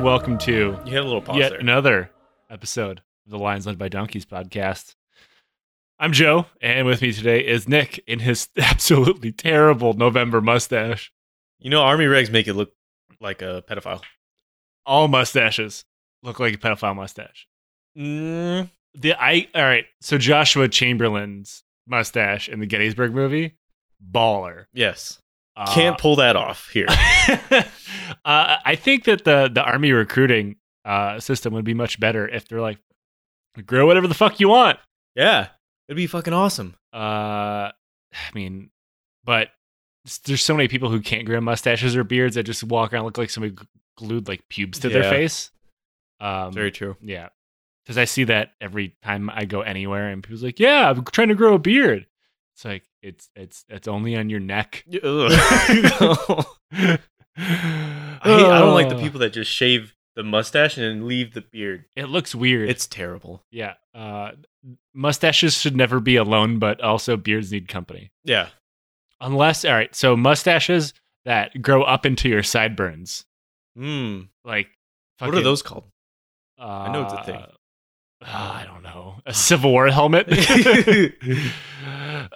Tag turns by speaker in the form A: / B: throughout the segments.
A: And welcome to
B: You had a little pause
A: yet
B: there.
A: another episode of the Lions Led by Donkeys podcast. I'm Joe, and with me today is Nick in his absolutely terrible November mustache.
B: You know, army regs make it look like a pedophile.
A: All mustaches look like a pedophile mustache.
B: Mm,
A: The I all right. So Joshua Chamberlain's mustache in the Gettysburg movie, baller.
B: yes,
A: Uh,
B: can't pull that off here.
A: uh, I think that the the army recruiting uh, system would be much better if they're like, grow whatever the fuck you want.
B: yeah, it'd be fucking awesome.
A: Uh, I mean, but there's so many people who can't grow mustaches or beards that just walk around look like somebody glued like pubes to their face. Um,
B: Very true.
A: yeah, because I see that every time I go anywhere, and people's like, "Yeah, I'm trying to grow a beard." It's like it's it's it's only on your neck.
B: I, hate, I don't like the people that just shave the mustache and then leave the beard.
A: It looks weird.
B: It's terrible.
A: yeah. Uh, mustaches should never be alone, but also beards need company.
B: Yeah.
A: Unless, all right, so mustaches that grow up into your sideburns,
B: Mm.
A: like
B: What are those called?
A: Uh, I
B: know it's a thing.
A: uh, I don't know. A Civil War helmet.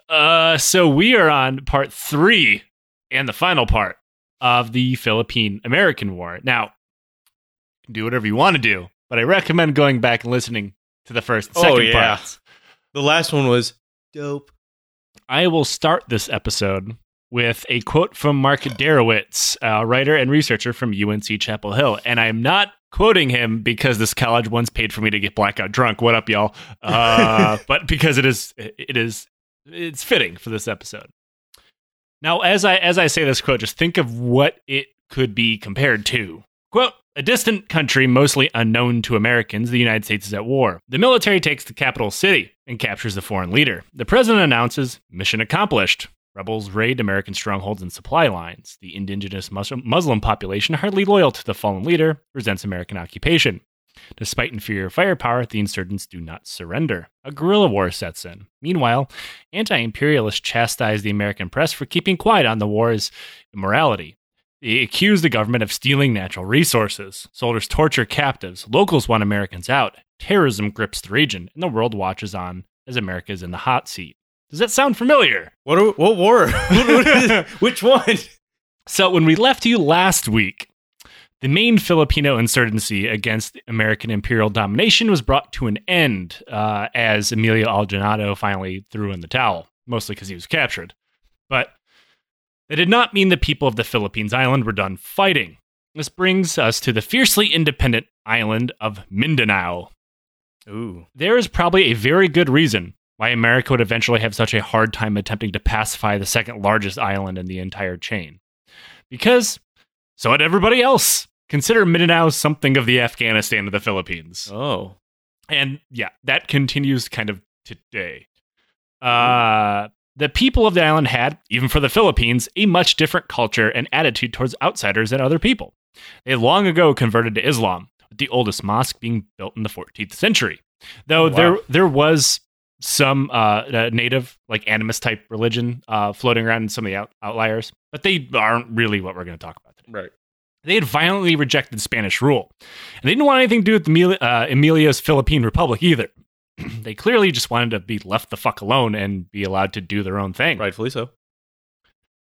A: uh, so we are on part three and the final part of the Philippine American War. Now, do whatever you want to do, but I recommend going back and listening to the first and
B: Oh,
A: second
B: yeah.
A: parts.
B: The last one was dope.
A: I will start this episode with a quote from Mark Darowitz, a writer and researcher from UNC Chapel Hill. And I'm not quoting him because this college once paid for me to get blackout drunk. What up, y'all? Uh, but because it is, it is, it's fitting for this episode. Now, as I as I say this quote, just think of what it could be compared to. Quote, a distant country mostly unknown to Americans, the United States is at war. The military takes the capital city and captures the foreign leader. The president announces, mission accomplished. Rebels raid American strongholds and supply lines. The indigenous Muslim population, hardly loyal to the fallen leader, resents American occupation. Despite inferior firepower, the insurgents do not surrender. A guerrilla war sets in. Meanwhile, anti imperialists chastise the American press for keeping quiet on the war's immorality. They accuse the government of stealing natural resources. Soldiers torture captives. Locals want Americans out. Terrorism grips the region, and the world watches on as America is in the hot seat. Does that sound familiar?
B: What? Are, what war? What- what is- which one?
A: So, when we left you last week, the main Filipino insurgency against American imperial domination was brought to an end uh, as Emilio Aguinaldo finally threw in the towel, mostly because he was captured. But that did not mean the people of the Philippines island were done fighting. This brings us to the fiercely independent island of Mindanao.
B: Ooh.
A: There is probably a very good reason why America would eventually have such a hard time attempting to pacify the second largest island in the entire chain. Because so had everybody else. Consider Mindanao something of the Afghanistan of the Philippines.
B: Oh.
A: And yeah, that continues kind of today. Uh, the people of the island had, even for the Philippines, a much different culture and attitude towards outsiders than other people. They long ago converted to Islam, with the oldest mosque being built in the 14th century. Though
B: Oh, wow.
A: there there was some uh, uh, native, like animist type religion uh, floating around in some of the out- outliers, but they aren't really what we're going to talk about today.
B: Right.
A: They had violently rejected Spanish rule, and they didn't want anything to do with Emil- uh, Emilio's Philippine Republic either. they clearly just wanted to be left the fuck alone and be allowed to do their own thing.
B: Rightfully so.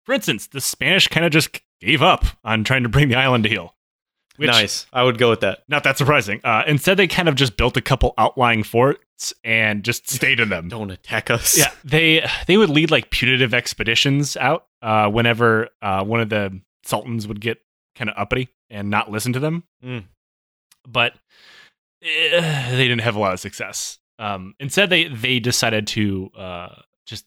A: For instance, the Spanish kind of just gave up on trying to bring the island to heel. Which,
B: nice. I would go with that.
A: Not that surprising. Uh, instead, they kind of just built a couple outlying forts and just stayed in them.
B: Don't attack us.
A: Yeah, they they would lead like punitive expeditions out uh, whenever uh, one of the sultans would get kind of uppity and not listen to them.
B: Mm.
A: But eh, they didn't have a lot of success. Um, instead, they they decided to uh, just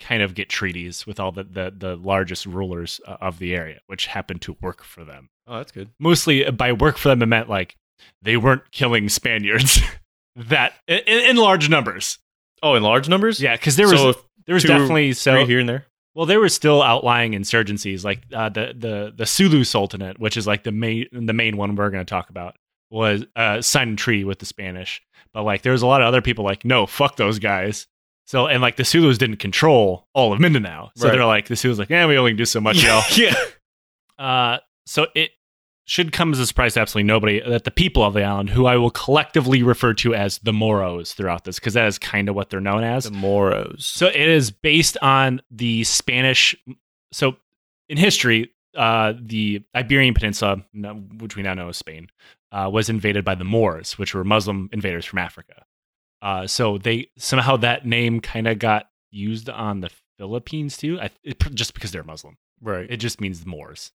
A: kind of get treaties with all the the, the largest rulers uh, of the area, which happened to work for them.
B: Oh, that's good.
A: Mostly uh, by work for them, it meant like they weren't killing Spaniards that in, in large numbers.
B: Oh, in large numbers.
A: Yeah, because there was
B: so
A: there was definitely so
B: here and there.
A: Well, there were still outlying insurgencies, like uh, the the the Sulu Sultanate, which is like the main the main one we're going to talk about, was uh, signed a treaty with the Spanish. But like, there was a lot of other people like, no, fuck those guys. So and like the Sulus didn't control all of Mindanao, so
B: Right.
A: they're like the Sulus like, yeah, we only can do so much, y'all.
B: yeah.
A: Uh, so it should come as a surprise to absolutely nobody that the people of the island, who I will collectively refer to as the Moros throughout this, because that is kind of what they're known as.
B: The Moros.
A: So it is based on the Spanish. So in history, uh, the Iberian Peninsula, which we now know as Spain, uh, was invaded by the Moors, which were Muslim invaders from Africa. Uh, so they somehow that name kind of got used on the Philippines too, I, it, just because they're Muslim.
B: Right.
A: It just means the Moors.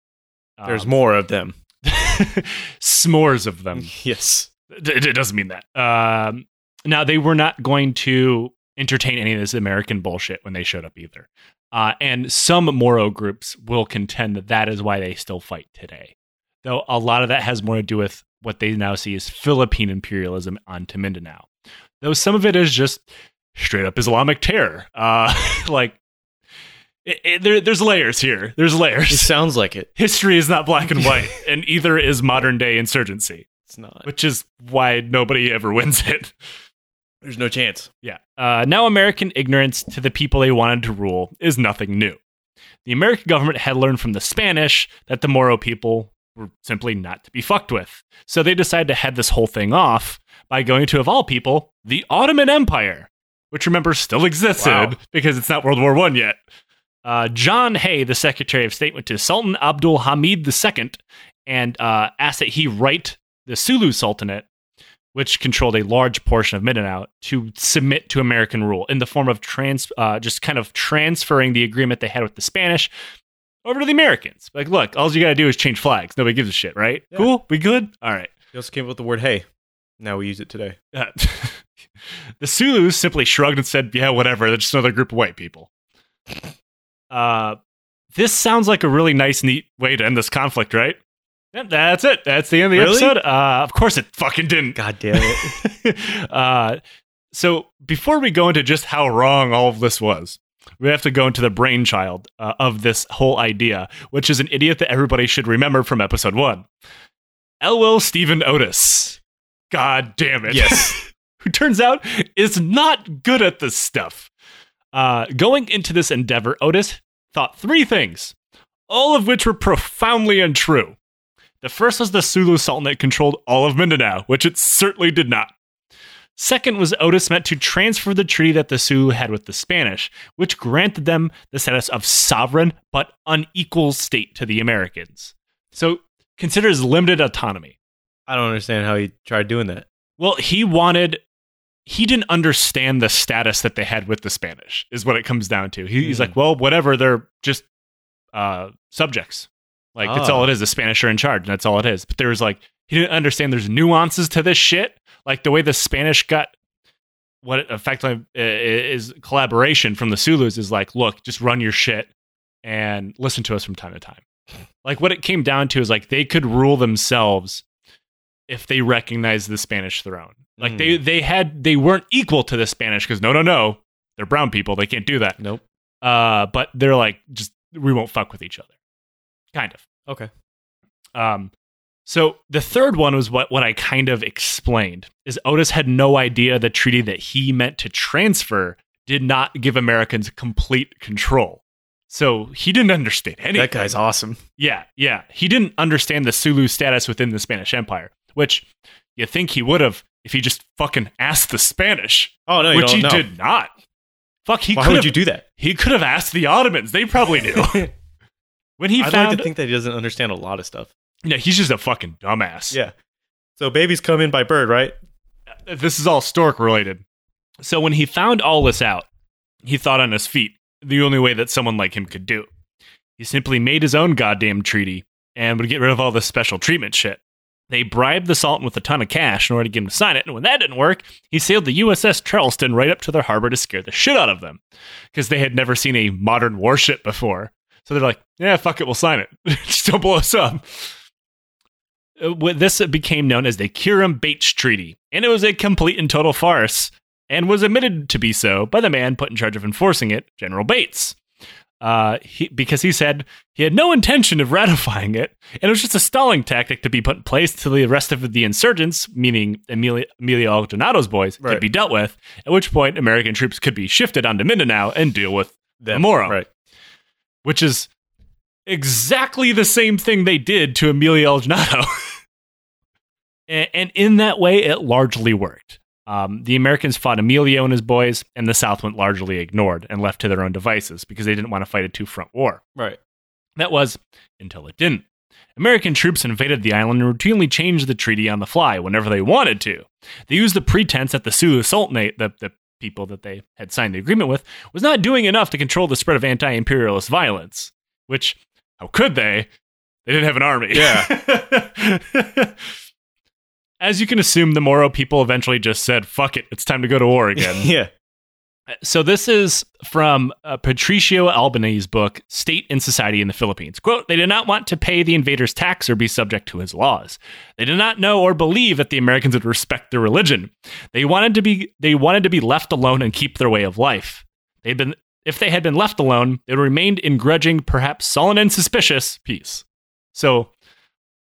B: There's
A: Um,
B: more of them.
A: s'mores of them.
B: yes.
A: It, it doesn't mean that. Um, now they were not going to entertain any of this American bullshit when they showed up either. Uh, and some Moro groups will contend that that is why they still fight today. Though a lot of that has more to do with what they now see as Philippine imperialism onto Mindanao. Though some of it is just straight up Islamic terror. Uh, like it, it, there, there's layers here. There's layers.
B: It sounds like it.
A: History is not black and white, and either is modern day insurgency
B: It's not.
A: which is why nobody ever wins it.
B: There's no chance.
A: Yeah. Uh, now, American ignorance to the people they wanted to rule is nothing new. The American government had learned from the Spanish that the Moro people were simply not to be fucked with. So they decided to head this whole thing off by going to, of all people, the Ottoman Empire, which remember still existed
B: Wow.
A: because it's not World War One yet. Uh, John Hay, the Secretary of State, went to Sultan Abdul Hamid II and uh, asked that he write the Sulu Sultanate, which controlled a large portion of Mindanao, to submit to American rule in the form of trans, uh, just kind of transferring the agreement they had with the Spanish over to the Americans. Like, look, all you got to do is change flags. Nobody gives a shit, right?
B: Yeah.
A: Cool, we good. All right.
B: You also came up with the word hey. Now we use it today.
A: The Sulus simply shrugged and said, "Yeah, whatever. They're just another group of white people." Uh, this sounds like a really nice, neat way to end this conflict, right? Yep, that's it. That's the end of the
B: Really?
A: episode. Uh, of course, it fucking didn't.
B: God damn it.
A: uh, so before we go into just how wrong all of this was, we have to go into the brainchild uh, of this whole idea, which is an idiot that everybody should remember from episode one. Elwell Stephen Otis. God damn it.
B: Yes.
A: Who turns out is not good at this stuff. Uh, going into this endeavor, Otis thought three things, all of which were profoundly untrue. The first was the Sulu Sultanate controlled all of Mindanao, which it certainly did not. Second was Otis meant to transfer the treaty that the Sioux had with the Spanish, which granted them the status of sovereign but unequal state to the Americans. So considers limited autonomy.
B: I don't understand how he tried doing that.
A: Well, he wanted he didn't understand the status that they had with the Spanish, is what it comes down to. He, He's
B: Hmm.
A: like, well, whatever, they're just uh, subjects. Like that's
B: Ah.
A: all it is. The Spanish are in charge, and that's all it is. But there was like he didn't understand there's nuances to this shit. Like the way the Spanish got what effectively is collaboration from the Sulus is like, look, just run your shit and listen to us from time to time. Like what it came down to is like they could rule themselves if they recognized the Spanish throne. Like
B: Mm.
A: they they had they weren't equal to the Spanish because no no no they're brown people they can't do that.
B: Nope.
A: Uh, but they're like just we won't fuck with each other, kind of.
B: Okay.
A: Um, so the third one was what what I kind of explained is Otis had no idea the treaty that he meant to transfer did not give Americans complete control. So he didn't understand anything.
B: That guy's awesome.
A: Yeah, yeah. He didn't understand the Sulu status within the Spanish Empire, which you think he would have if he just fucking asked the Spanish,
B: Oh no, you
A: which he
B: know.
A: did not. Fuck, he
B: Why would you do that?
A: he could have asked the Ottomans. They probably knew. when he
B: I'd
A: found,
B: like to think that he doesn't understand a lot of stuff.
A: yeah, he's just a fucking dumbass.
B: Yeah. So babies come in by bird, right?
A: Uh, this is all stork related. So when he found all this out, he thought on his feet the only way that someone like him could do. He simply made his own goddamn treaty and would get rid of all this special treatment shit. They bribed the Sultan with a ton of cash in order to get him to sign it, and when that didn't work, he sailed the USS Charleston right up to their harbor to scare the shit out of them because they had never seen a modern warship before. So they're like, "Yeah, fuck it, we'll sign it. Just don't blow us up." Uh, This became known as the Kiram Bates Treaty, and it was a complete and total farce, and was admitted to be so by the man put in charge of enforcing it, General Bates. Uh, he, because he said he had no intention of ratifying it, and it was just a stalling tactic to be put in place till the rest of the insurgents, meaning Emilio, Emilio boys, could be dealt with. At which point, American troops could be shifted onto Mindanao and deal with the Moro
B: Right.
A: which is exactly the same thing they did to Emilio and, and in that way, it largely worked. Um, the Americans fought Emilio and his boys, and the South went largely ignored and left to their own devices because they didn't want to fight a two front war.
B: Right.
A: That was until it didn't. American troops invaded the island and routinely changed the treaty on the fly whenever they wanted to. They used the pretense that the Sulu Sultanate, the, the people that they had signed the agreement with, was not doing enough to control the spread of anti imperialist violence. Which, how could they? They didn't have an army.
B: Yeah.
A: As you can assume, the Moro people eventually just said, fuck it, it's time to go to war again.
B: yeah.
A: So this is from uh, Patricio Abinales book, State and Society in the Philippines. Quote, they did not want to pay the invaders tax or be subject to his laws. They did not know or believe that the Americans would respect their religion. They wanted to be they wanted to be left alone and keep their way of life. They'd been if they had been left alone, they would remained in grudging, perhaps sullen and suspicious peace. So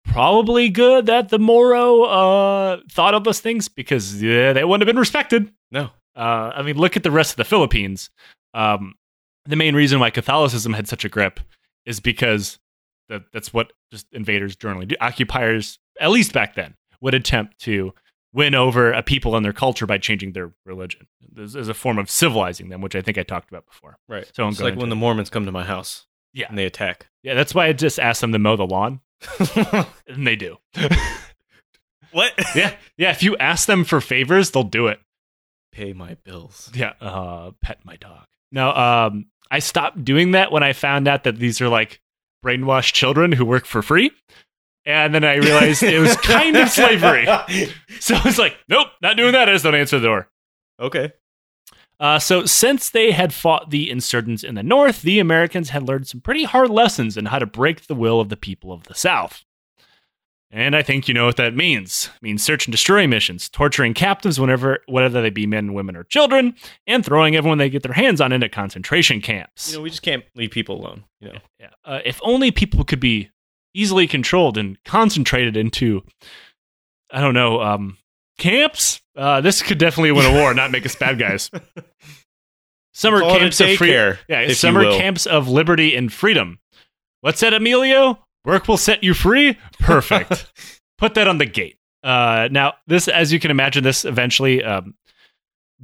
A: probably good that the Moro uh, thought of those things because yeah, they wouldn't have been respected.
B: No.
A: Uh, I mean, look at the rest of the Philippines. Um, the main reason why Catholicism had such a grip is because that, that's what just invaders generally do. Occupiers, at least back then, would attempt to win over a people and their culture by changing their religion as, as a form of civilizing them, which I think I talked about before.
B: Right.
A: So I'm
B: it's like when
A: to-
B: the Mormons come to my house
A: Yeah.
B: and they attack.
A: Yeah, that's why I just asked them to mow the lawn, and they do.
B: what?
A: yeah, yeah. If you ask them for favors, they'll do it.
B: Pay my bills.
A: Yeah, uh, pet my dog. No, um, I stopped doing that when I found out that these are like brainwashed children who work for free. And then I realized it was kind of slavery. So I was like, nope, not doing that. I just don't answer the door.
B: okay.
A: Uh, so, since they had fought the insurgents in the North, the Americans had learned some pretty hard lessons in how to break the will of the people of the South. And I think you know what that means. It means search and destroy missions, torturing captives whenever, whether they be men, women, or children, and throwing everyone they get their hands on into concentration camps.
B: You know, we just can't leave people alone. You know.
A: Yeah. Uh, if only people could be easily controlled and concentrated into, I don't know, um, camps. Uh, this could definitely win a war, not make us bad guys. Summer
B: Call
A: camps of freedom. Yeah, summer camps of liberty and freedom. What's that, Emilio? Work will set you free. Perfect. Put that on the gate. Uh, now, this, as you can imagine, this eventually um,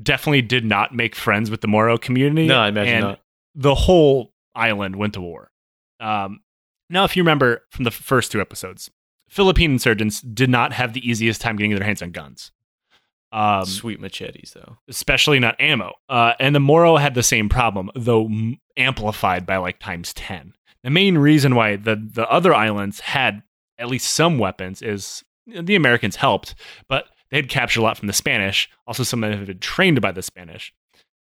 A: definitely did not make friends with the Moro community.
B: No, I imagine
A: and
B: not.
A: The whole island went to war. Um, now, if you remember from the first two episodes, Philippine insurgents did not have the easiest time getting their hands on guns. Um,
B: Sweet machetes, though.
A: especially not ammo. Uh, and the Moro had the same problem, though m- amplified by like times 10. The main reason why the, the other islands had at least some weapons is the Americans helped, but they had captured a lot from the Spanish. Also, some that them had been trained by the Spanish.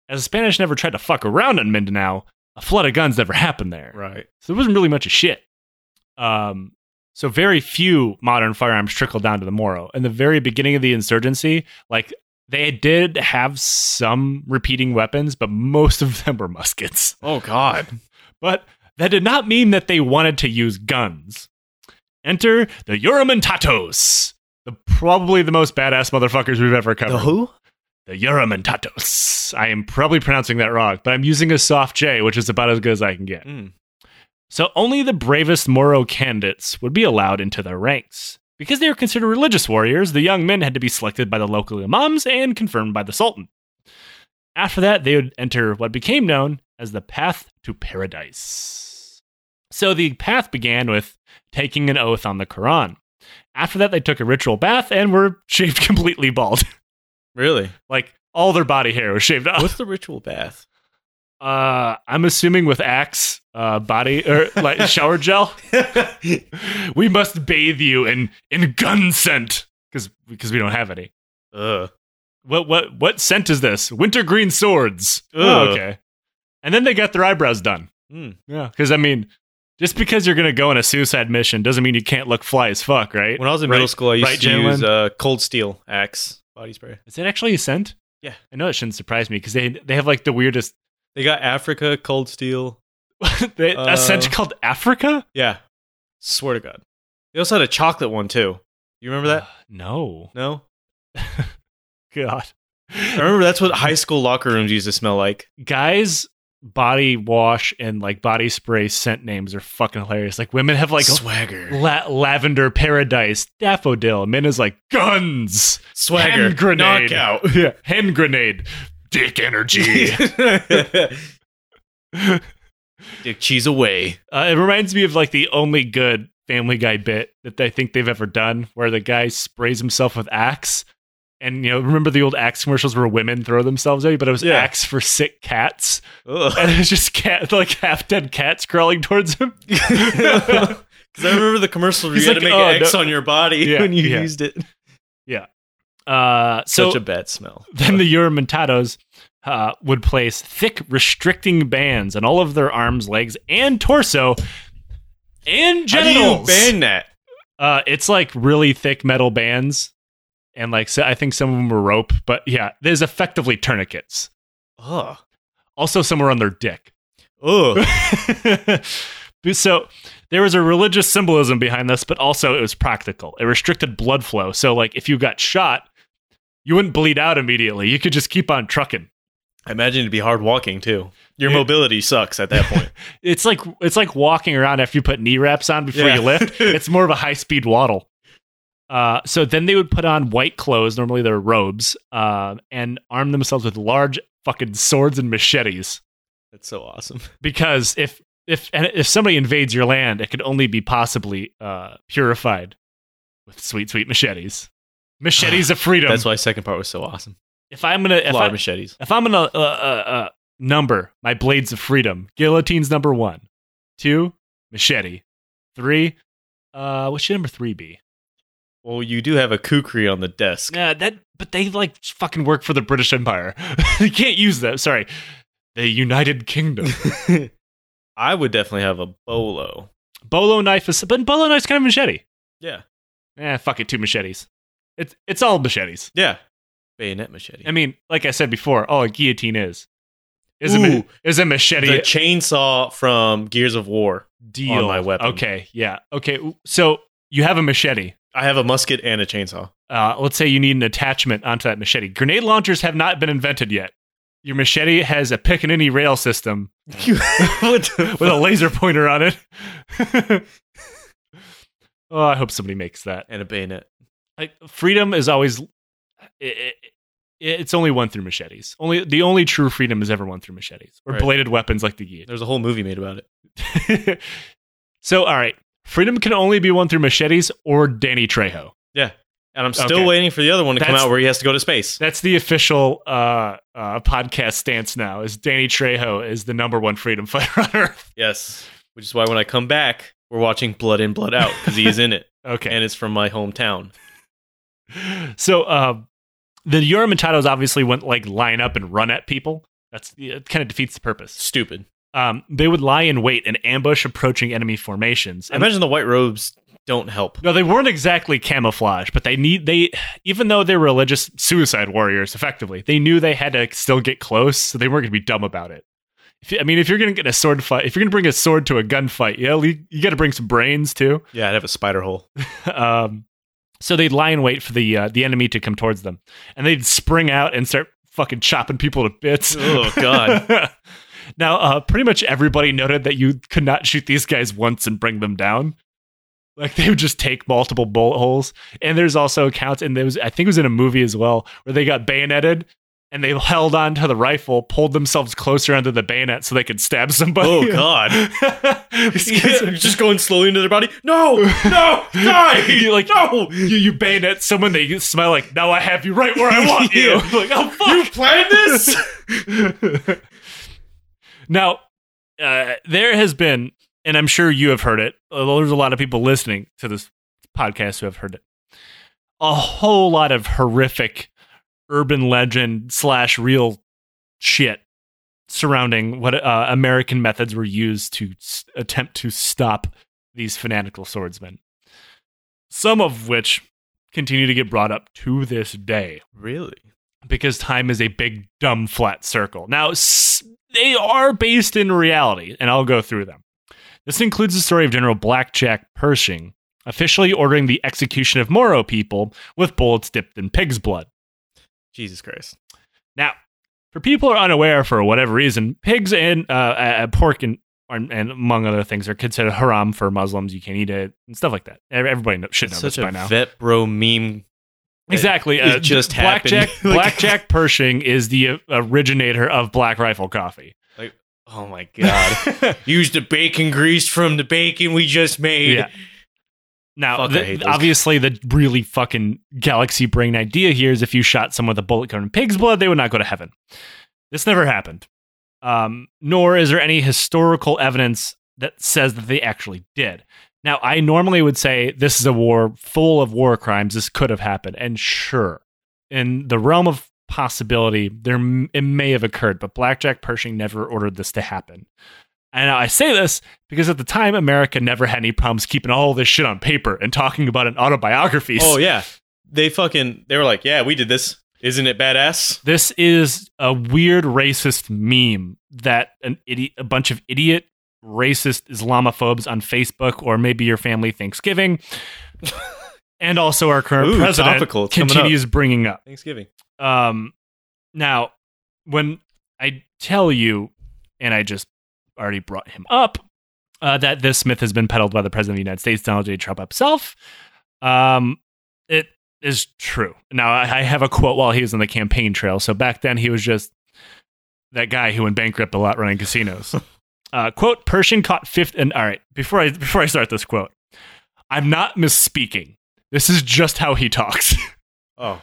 A: As the Spanish never tried to fuck around on Mindanao, a flood of guns never happened there.
B: Right.
A: So there wasn't really much of shit. Um, so very few modern firearms trickled down to the Moro. In the very beginning of the insurgency, like they did have some repeating weapons, but most of them were muskets.
B: Oh God.
A: But that did not mean that they wanted to use guns. Enter the Juramentados, the probably the most badass motherfuckers we've ever covered.
B: The who?
A: The Juramentados. I am probably pronouncing that wrong, but I'm using a soft J, which is about as good as I can get.
B: Mm.
A: So only the bravest Moro candidates would be allowed into their ranks. Because they were considered religious warriors, the young men had to be selected by the local imams and confirmed by the sultan. After that, they would enter what became known as the path to paradise. So the path began with taking an oath on the Quran. After that, they took a ritual bath and were shaved completely bald.
B: Really?
A: like all their body hair was shaved off.
B: What's the ritual bath?
A: Uh, I'm assuming with Axe uh, body or like shower gel. we must bathe you in in gun scent because because we don't have any.
B: Ugh.
A: What what what scent is this? Wintergreen swords. Oh,
B: Ugh.
A: okay. And then they got their eyebrows done.
B: Mm.
A: Yeah, because I mean, just because you're gonna go on a suicide mission doesn't mean you can't look fly as fuck, right?
B: When I was in
A: Right-
B: middle school, I used
A: right,
B: to use uh, Cold Steel Axe body spray.
A: Is it actually a scent?
B: Yeah.
A: I know it shouldn't surprise me because they they have like the weirdest
B: They got Africa Cold Steel.
A: they, a scent
B: Uh,
A: called Africa.
B: Yeah. Swear to God. They also had a chocolate one too. You remember that?
A: Uh, no.
B: No.
A: God.
B: I remember that's what high school locker rooms used to smell like.
A: guys body wash and like body spray scent names are fucking hilarious. Like women have like
B: swagger,
A: la- lavender paradise, daffodil. Men is like guns,
B: swagger,
A: hand grenade,
B: knockout.
A: yeah, hand grenade, dick energy.
B: Dick cheese away.
A: Uh, it reminds me of like the only good Family Guy bit that I think they've ever done, where the guy sprays himself with Axe. And you know, remember the old Axe commercials where women throw themselves at you, but it was
B: Yeah.
A: Axe for sick cats,
B: Ugh.
A: and it was just cat like half dead cats crawling towards him.
B: Because I remember the commercial where
A: He's
B: you had
A: like,
B: to make
A: "Oh,
B: an X
A: no."
B: on your body
A: Yeah,
B: when you
A: yeah.
B: used it.
A: Uh, so
B: Such a bad smell.
A: then the Juramentados uh, would place thick restricting bands on all of their arms, legs, and torso, and
B: How do you
A: genitals.
B: that?
A: Uh, it's like really thick metal bands, and like so I think some of them were rope, but yeah, there's effectively tourniquets.
B: Ugh.
A: Also, somewhere on their dick.
B: Ugh.
A: so there was a religious symbolism behind this, but also it was practical. It restricted blood flow. So like if you got shot, you wouldn't bleed out immediately. You could just keep on trucking.
B: I imagine it'd be hard walking too. Your
A: Yeah.
B: mobility sucks at that point.
A: It's like it's like walking around after you put knee wraps on before
B: Yeah.
A: you lift. It's more of a high speed waddle. Uh, so then they would put on white clothes, normally they're robes, uh, and arm themselves with large fucking swords and machetes.
B: That's so awesome.
A: Because if if if somebody invades your land, it could only be possibly uh, purified with sweet sweet machetes. Machetes of freedom.
B: That's why second part was so awesome.
A: if I'm gonna
B: A
A: if
B: lot
A: I,
B: of machetes.
A: if I'm gonna uh, uh, uh, number my blades of freedom, guillotine's number one, two machete, three. Uh, what should number three be?
B: Well, you do have a kukri on the desk.
A: Yeah, that. But they like fucking work for the British Empire. you can't use that. Sorry, the United Kingdom.
B: I would definitely have a bolo.
A: Bolo knife is, but bolo knife's kind of machete.
B: Yeah.
A: Eh, fuck it, two machetes. It's it's all machetes.
B: Yeah. Bayonet machete.
A: I mean, like I said before, all a guillotine is is a ma- is a machete
B: the chainsaw from Gears of War.
A: deal.
B: on my weapon.
A: Okay, yeah, okay. So you have a machete.
B: I have a musket and a chainsaw.
A: Uh, let's say you need an attachment onto that machete. Grenade launchers have not been invented yet. Your machete has a Picatinny rail system with a laser pointer on it. oh, I hope somebody makes that.
B: and a bayonet.
A: Like freedom is always. It, it, it's only won through machetes. Only the only true freedom is ever won through machetes or
B: Right.
A: bladed weapons like the guillotine.
B: There's a whole movie made about it.
A: so, all right, freedom can only be won through machetes or Danny Trejo.
B: Yeah. And I'm still
A: Okay.
B: waiting for the other one to come out where he has to go to space.
A: That's the official uh, uh, podcast stance now. Is Danny Trejo is the number one freedom fighter on earth?
B: Yes. Which is why when I come back, we're watching Blood In, Blood Out because he is in it.
A: Okay,
B: And it's from my hometown.
A: So uh, the Juramentados obviously wouldn't like line up and run at people. That's it kind of defeats the purpose.
B: Stupid.
A: Um, they would lie in wait and ambush approaching enemy formations.
B: I
A: And
B: imagine the white robes don't help.
A: No, they weren't exactly camouflage, but they need they even though they're religious suicide warriors, effectively, they knew they had to still get close, so they weren't going to be dumb about it. If I mean, if you're going to get a sword fight, if you're going to bring a sword to a gunfight, yeah, you, you got to bring some brains too.
B: Yeah, I'd have a spider hole.
A: um, so they'd lie in wait for the uh, the enemy to come towards them, and they'd spring out and start fucking chopping people to bits.
B: Oh, God.
A: now, uh, pretty much everybody noted that you could not shoot these guys once and bring them down. Like they would just take multiple bullet holes. And there's also accounts, and there was I think it was in a movie as well, where they got bayoneted and they held on to the rifle, pulled themselves closer under the bayonet so they could stab somebody.
B: Oh, God. Just going slowly into their body. No, no, die!
A: You like
B: no!
A: you, you bayonet someone, they smile like, now I have you right where I want you. Like, oh fuck.
B: You planned this?
A: now, uh, there has been, and I'm sure you have heard it. although There's a lot of people listening to this podcast who have heard it. A whole lot of horrific urban legend slash real shit surrounding what uh, American methods were used to s- attempt to stop these fanatical swordsmen. Some of which continue to get brought up to this day
B: really?
A: because time is a big dumb flat circle. Now, s- they are based in reality, and I'll go through them. This includes the story of General Blackjack Pershing officially ordering the execution of Moro people with bullets dipped in pig's blood.
B: Jesus Christ.
A: Now, For people who are unaware, for whatever reason, pigs and uh, uh, pork and, and among other things are considered haram for Muslims. You can't eat it and stuff like that. Everybody should know
B: Such
A: this by now.
B: Such a vet bro meme.
A: Exactly.
B: It
A: Uh,
B: just
A: Blackjack.
B: happened.
A: Blackjack Pershing is the uh, originator of Black Rifle coffee.
B: Like, oh my god! Use the bacon grease from the bacon we just made.
A: Yeah. Now, the- obviously, the really fucking galaxy brain idea here is if you shot someone with a bullet covered in pig's blood, they would not go to heaven. This never happened. Um, nor is there any historical evidence that says that they actually did. Now, I normally would say this is a war full of war crimes. This could have happened, and sure, in the realm of possibility, there it may have occurred. But Blackjack Pershing never ordered this to happen. And I say this because at the time, America never had any problems keeping all this shit on paper and talking about an autobiography.
B: Oh yeah, they fucking they were like, yeah, we did this. Isn't it badass?
A: This is a weird racist meme that an idiot, a bunch of idiot racist Islamophobes on Facebook or maybe your family Thanksgiving, and also our current
B: Ooh,
A: president
B: topical. Coming up.
A: continues bringing up.
B: Thanksgiving.
A: Um, now, when I tell you, and I just already brought him up, uh, that this myth has been peddled by the president of the United States, Donald J. Trump himself, um, it is true. Now, I I have a quote while he was on the campaign trail. So back then, he was just that guy who went bankrupt a lot running casinos. uh, quote: Pershing caught fifth. And all right, before I before I start this quote, I'm not misspeaking. This is just how he talks.
B: Oh,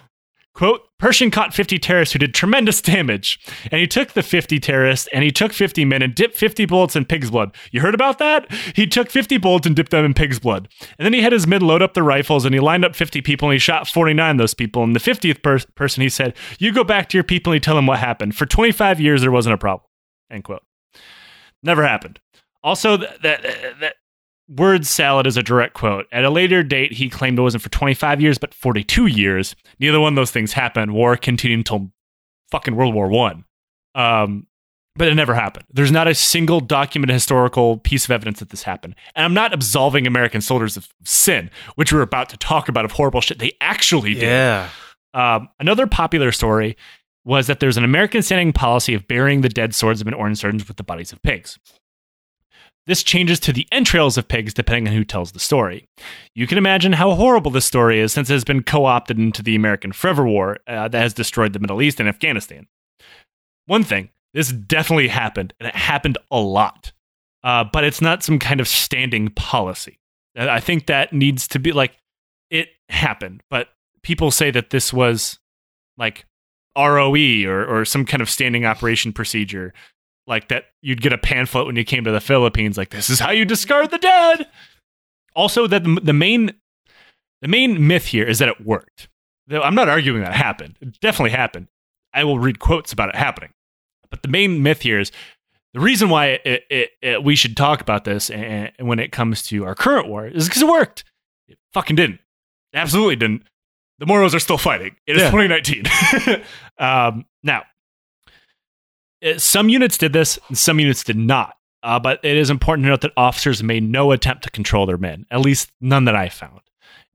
A: Quote, Pershing caught 50 terrorists who did tremendous damage. And he took the 50 terrorists and he took 50 men and dipped 50 bullets in pig's blood. You heard about that? He took 50 bullets and dipped them in pig's blood. And then he had his men load up the rifles and he lined up 50 people and he shot 49 of those people. And the 50th per- person, he said, You go back to your people and you tell them what happened. For 25 years, there wasn't a problem. End quote. Never happened. Also, that, that, that word salad is a direct quote. At a later date, he claimed it wasn't for 25 years, but 42 years. Neither one of those things happened. War continued until fucking World War One. Um, but it never happened. There's not a single documented historical piece of evidence that this happened. And I'm not absolving American soldiers of sin, which we're about to talk about of horrible shit they actually did.
B: yeah.
A: Um, another popular story was that there's an American standing policy of burying the dead swordsmen or insurgents with the bodies of pigs. This changes to the entrails of pigs depending on who tells the story. You can imagine how horrible this story is since it has been co opted into the American Forever War uh, that has destroyed the Middle East and Afghanistan. One thing, this definitely happened, and it happened a lot, uh, but it's not some kind of standing policy. I think that needs to be like, it happened, but people say that this was like ROE or, or some kind of standing operation procedure, like that you'd get a pamphlet when you came to the Philippines, like this is how you discard the dead. Also, that the, the main the main myth here is that it worked. Though I'm not arguing that it happened. It definitely happened. I will read quotes about it happening. But the main myth here is the reason why it, it, it, we should talk about this and, and when it comes to our current war is because it worked. It fucking didn't. It absolutely didn't. The Moros are still fighting. It is
B: Yeah.
A: 2019. um, now, some units did this, and some units did not. Uh, but it is important to note that officers made no attempt to control their men, at least none that I found.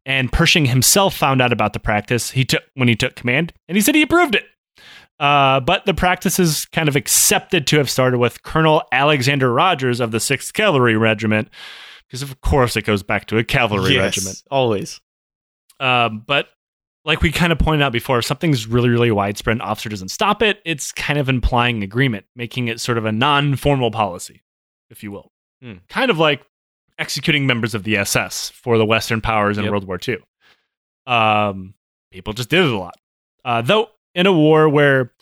A: And Pershing himself found out about the practice he took when he took command, and he said he approved it. Uh, but the practice is kind of accepted to have started with Colonel Alexander Rogers of the 6th Cavalry Regiment, because of course it goes back to a cavalry
B: Yes,
A: regiment.
B: always.
A: Um, but like we kind of pointed out before, if something's really, really widespread and officer doesn't stop it, it's kind of implying agreement, making it sort of a non formal policy, if you will.
B: Hmm.
A: Kind of like executing members of the SS for the Western powers in
B: Yep.
A: World War II. Um, people just did it a lot. Uh, though, in a war where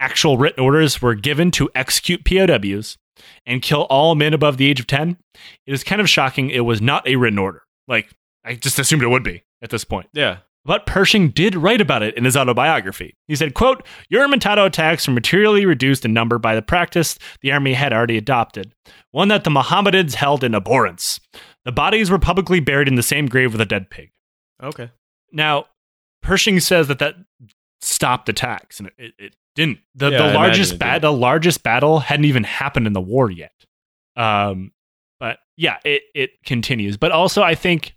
A: actual written orders were given to execute POWs and kill all men above the age of 10, it is kind of shocking it was not a written order. Like, I just assumed it would be at this point.
B: Yeah.
A: But Pershing did write about it in his autobiography. He said, quote, Juramentado attacks were materially reduced in number by the practice the army had already adopted, one that the Mohammedans held in abhorrence. The bodies were publicly buried in the same grave with a dead pig.
B: Okay.
A: Now, Pershing says that that stopped attacks, and it, it, didn't. The,
B: Yeah,
A: the largest
B: imagine it
A: bat,
B: didn't.
A: the largest battle hadn't even happened in the war yet. Um, but yeah, it it continues. But also, I think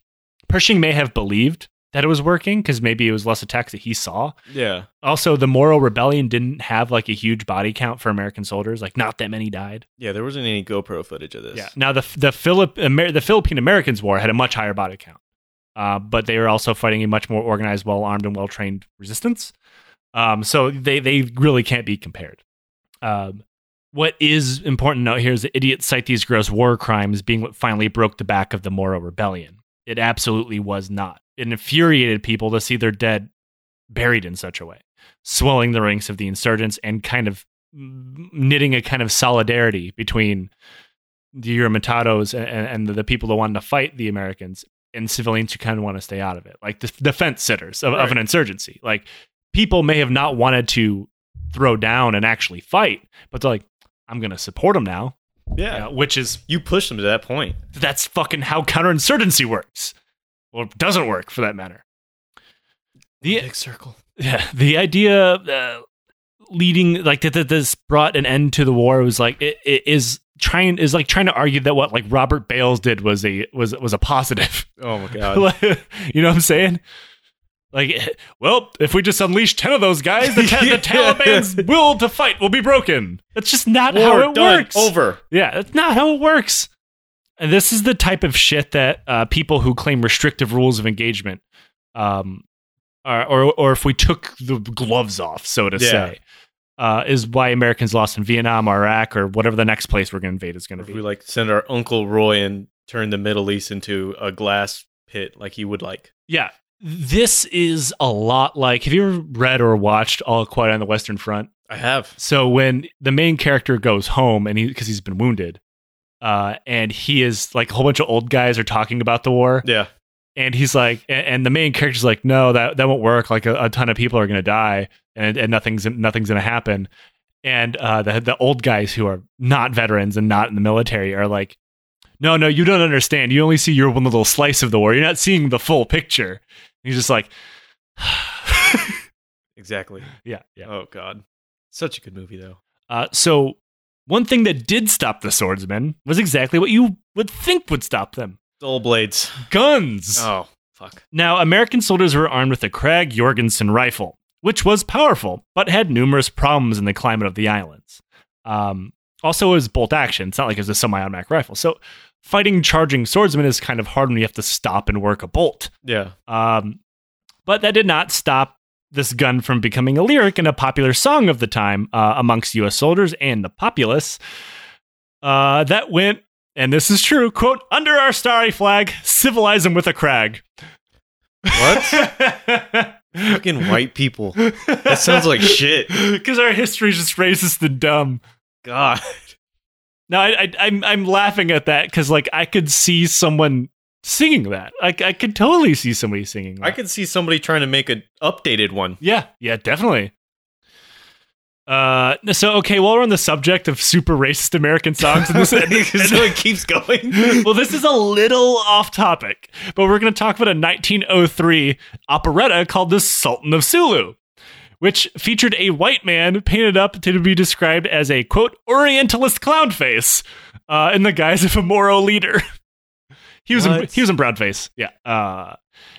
A: Pershing may have believed that it was working because maybe it was less attacks that he saw.
B: Yeah.
A: Also, the Moro Rebellion didn't have like a huge body count for American soldiers. Like, not that many died.
B: Yeah, there wasn't any GoPro footage of this.
A: Yeah. Now the the Philip Amer- the Philippine Americans War had a much higher body count, uh, but they were also fighting a much more organized, well armed, and well trained resistance. Um, so they they really can't be compared. Um, what is important to note here is that idiots cite these gross war crimes being what finally broke the back of the Moro Rebellion. It absolutely was not. It infuriated people to see their dead buried in such a way, swelling the ranks of the insurgents and kind of knitting a kind of solidarity between the Juramentados and, and the people that wanted to fight the Americans and civilians who kind of want to stay out of it, like the defense sitters of, of an insurgency. Like people may have not wanted to throw down and actually fight, but they're like, I'm going to support them now,
B: Yeah.
A: which is
B: You push them to that point.
A: that's fucking how counterinsurgency works, or doesn't work for that matter. The
B: Big circle.
A: yeah, the idea uh, leading like that, that this brought an end to the war was like it, it is trying is like trying to argue that what like Robert Bales did was a was was a positive.
B: Oh my god.
A: you know what I'm saying? Like, well, if we just unleash ten of those guys, the, ta- the Taliban's will to fight will be broken. That's just not how it
B: done.
A: works.
B: Over.
A: Yeah, that's not how it works. And this is the type of shit that uh, people who claim restrictive rules of engagement, um, are, or or if we took the gloves off, so to
B: Yeah.
A: say, uh, is why Americans lost in Vietnam, Iraq, or whatever the next place we're going to invade is going to be.
B: we like send our Uncle Roy and turn the Middle East into a glass pit like he would like.
A: Yeah, this is a lot like. Have you ever read or watched All Quiet on the Western Front?
B: I have.
A: So when the main character goes home and he because he's been wounded, uh, and he is like a whole bunch of old guys are talking about the war,
B: Yeah.
A: and he's like, and, and the main character's like, no, that that won't work. Like a, a ton of people are going to die, and and nothing's nothing's going to happen. And uh, the the old guys who are not veterans and not in the military are like, no, no, you don't understand. You only see your one little slice of the war. You're not seeing the full picture. And he's just like,
B: Exactly.
A: yeah, yeah.
B: Oh god. Such a good movie though.
A: Uh, so one thing that did stop the swordsmen was exactly what you would think would stop them:
B: Dull blades.
A: guns.
B: Oh fuck.
A: Now, American soldiers were armed with a Krag Jorgensen rifle, which was powerful, but had numerous problems in the climate of the islands. Um, also, it was bolt action. It's not like it was a semi automatic rifle. So, fighting charging swordsmen is kind of hard when you have to stop and work a bolt.
B: Yeah.
A: Um, but that did not stop this gun from becoming a lyric and a popular song of the time uh, amongst U.S. soldiers and the populace. Uh, that went, and this is true, quote, under our starry flag, civilize them with a Krag.
B: What? Fucking white people. That sounds like shit.
A: Because our history is just racist and dumb.
B: God.
A: No, I, I, I'm I'm laughing at that because like I could see someone singing that. Like I could totally see somebody singing. That.
B: I could see somebody trying to make an updated one.
A: Yeah, yeah, definitely. Uh, so okay, while we're on the subject of super racist American songs, and this, and,
B: so it keeps going.
A: well, this is a little off topic, but we're going to talk about a 1903 operetta called "The Sultan of Sulu," which featured a white man painted up to be described as a quote Orientalist clown face, uh, in the guise of a Moro leader. he was in, he was in brown face, yeah. Uh,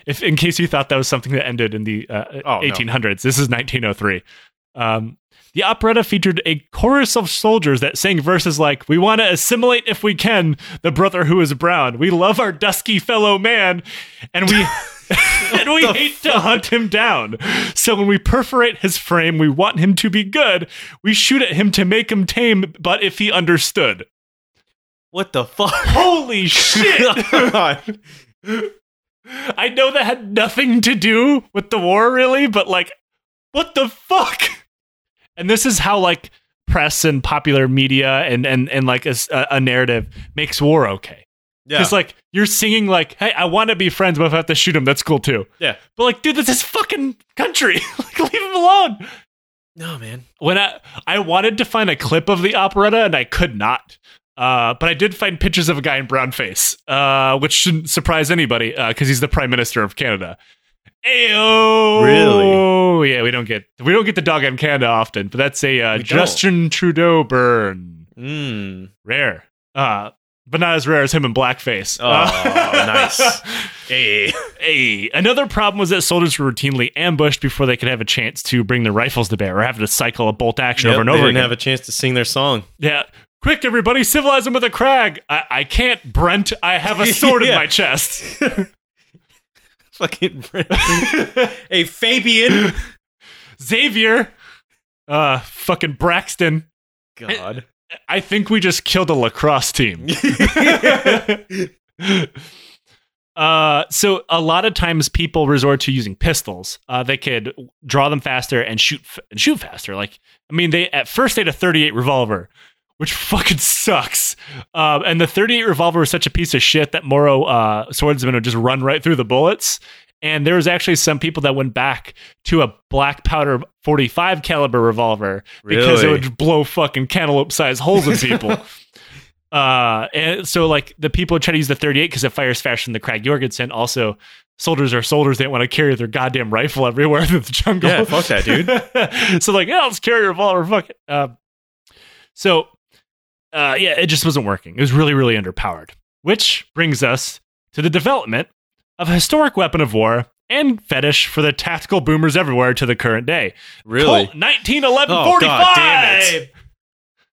A: if in case you thought that was something that ended in the uh,
B: Oh, no.
A: 1800s, this is 1903. Um, the operetta featured a chorus of soldiers that sang verses like, We want to assimilate if we can the brother who is brown. We love our dusky fellow man, and we. and we hate to hunt him down. So when we perforate his frame, we want him to be good. We shoot at him to make him tame, but if he understood.
B: What the fuck?
A: Holy shit!
B: God.
A: I know that had nothing to do with the war, really, but like, what the fuck? And this is how like press and popular media and and and like a narrative makes war okay.
B: Yeah.
A: Because like you're singing like, "Hey, I want to be friends, but if I have to shoot him, that's cool too."
B: yeah.
A: But like, dude, this is fucking country. like, leave him alone.
B: No, man.
A: When I I wanted to find a clip of the operetta and I could not. Uh, but I did find pictures of a guy in brown face, uh, which shouldn't surprise anybody because he's the prime minister of Canada. Ayo!
B: Really?
A: Yeah, we don't get we don't get the dog in Canada often, but that's a uh,
B: don't.
A: Justin Trudeau burn.
B: Mm.
A: Rare. Uh, but not as rare as him in blackface.
B: Oh, nice. Hey.
A: Hey, another problem was that soldiers were routinely ambushed before they could have a chance to bring their rifles to bear or have to cycle a bolt action
B: Yep,
A: over and
B: they
A: over
B: didn't
A: again.
B: have a chance to sing their song.
A: yeah. Quick, everybody, civilize them with a Krag. I, I can't, Brent. I have a sword in my chest.
B: Fucking Brent. Hey, Fabian.
A: Xavier. Uh, fucking Braxton.
B: God.
A: I think we just killed a lacrosse team. uh, so a lot of times people resort to using pistols. Uh, they could draw them faster and shoot f- and shoot faster. Like I mean, they at first they had a 38 revolver, which fucking sucks. Um, and the 38 revolver was such a piece of shit that Moro uh, swordsmen would just run right through the bullets. And there was actually some people that went back to a black powder 45 caliber revolver because it would blow fucking cantaloupe sized holes in people. uh, and so like the people try to use the 38 because it fires faster than the Krag Jorgensen. Also, soldiers are soldiers; they don't want to carry their goddamn rifle everywhere in the jungle.
B: Yeah, fuck that,
A: dude. so like, yeah, let's carry a revolver. Fuck it. Uh, so, uh, yeah, it just wasn't working. It was really, really underpowered. Which brings us to the development of a historic weapon of war and fetish for the tactical boomers everywhere to the current day.
B: Really?
A: Colt 1911
B: Oh,
A: 45.
B: God damn it.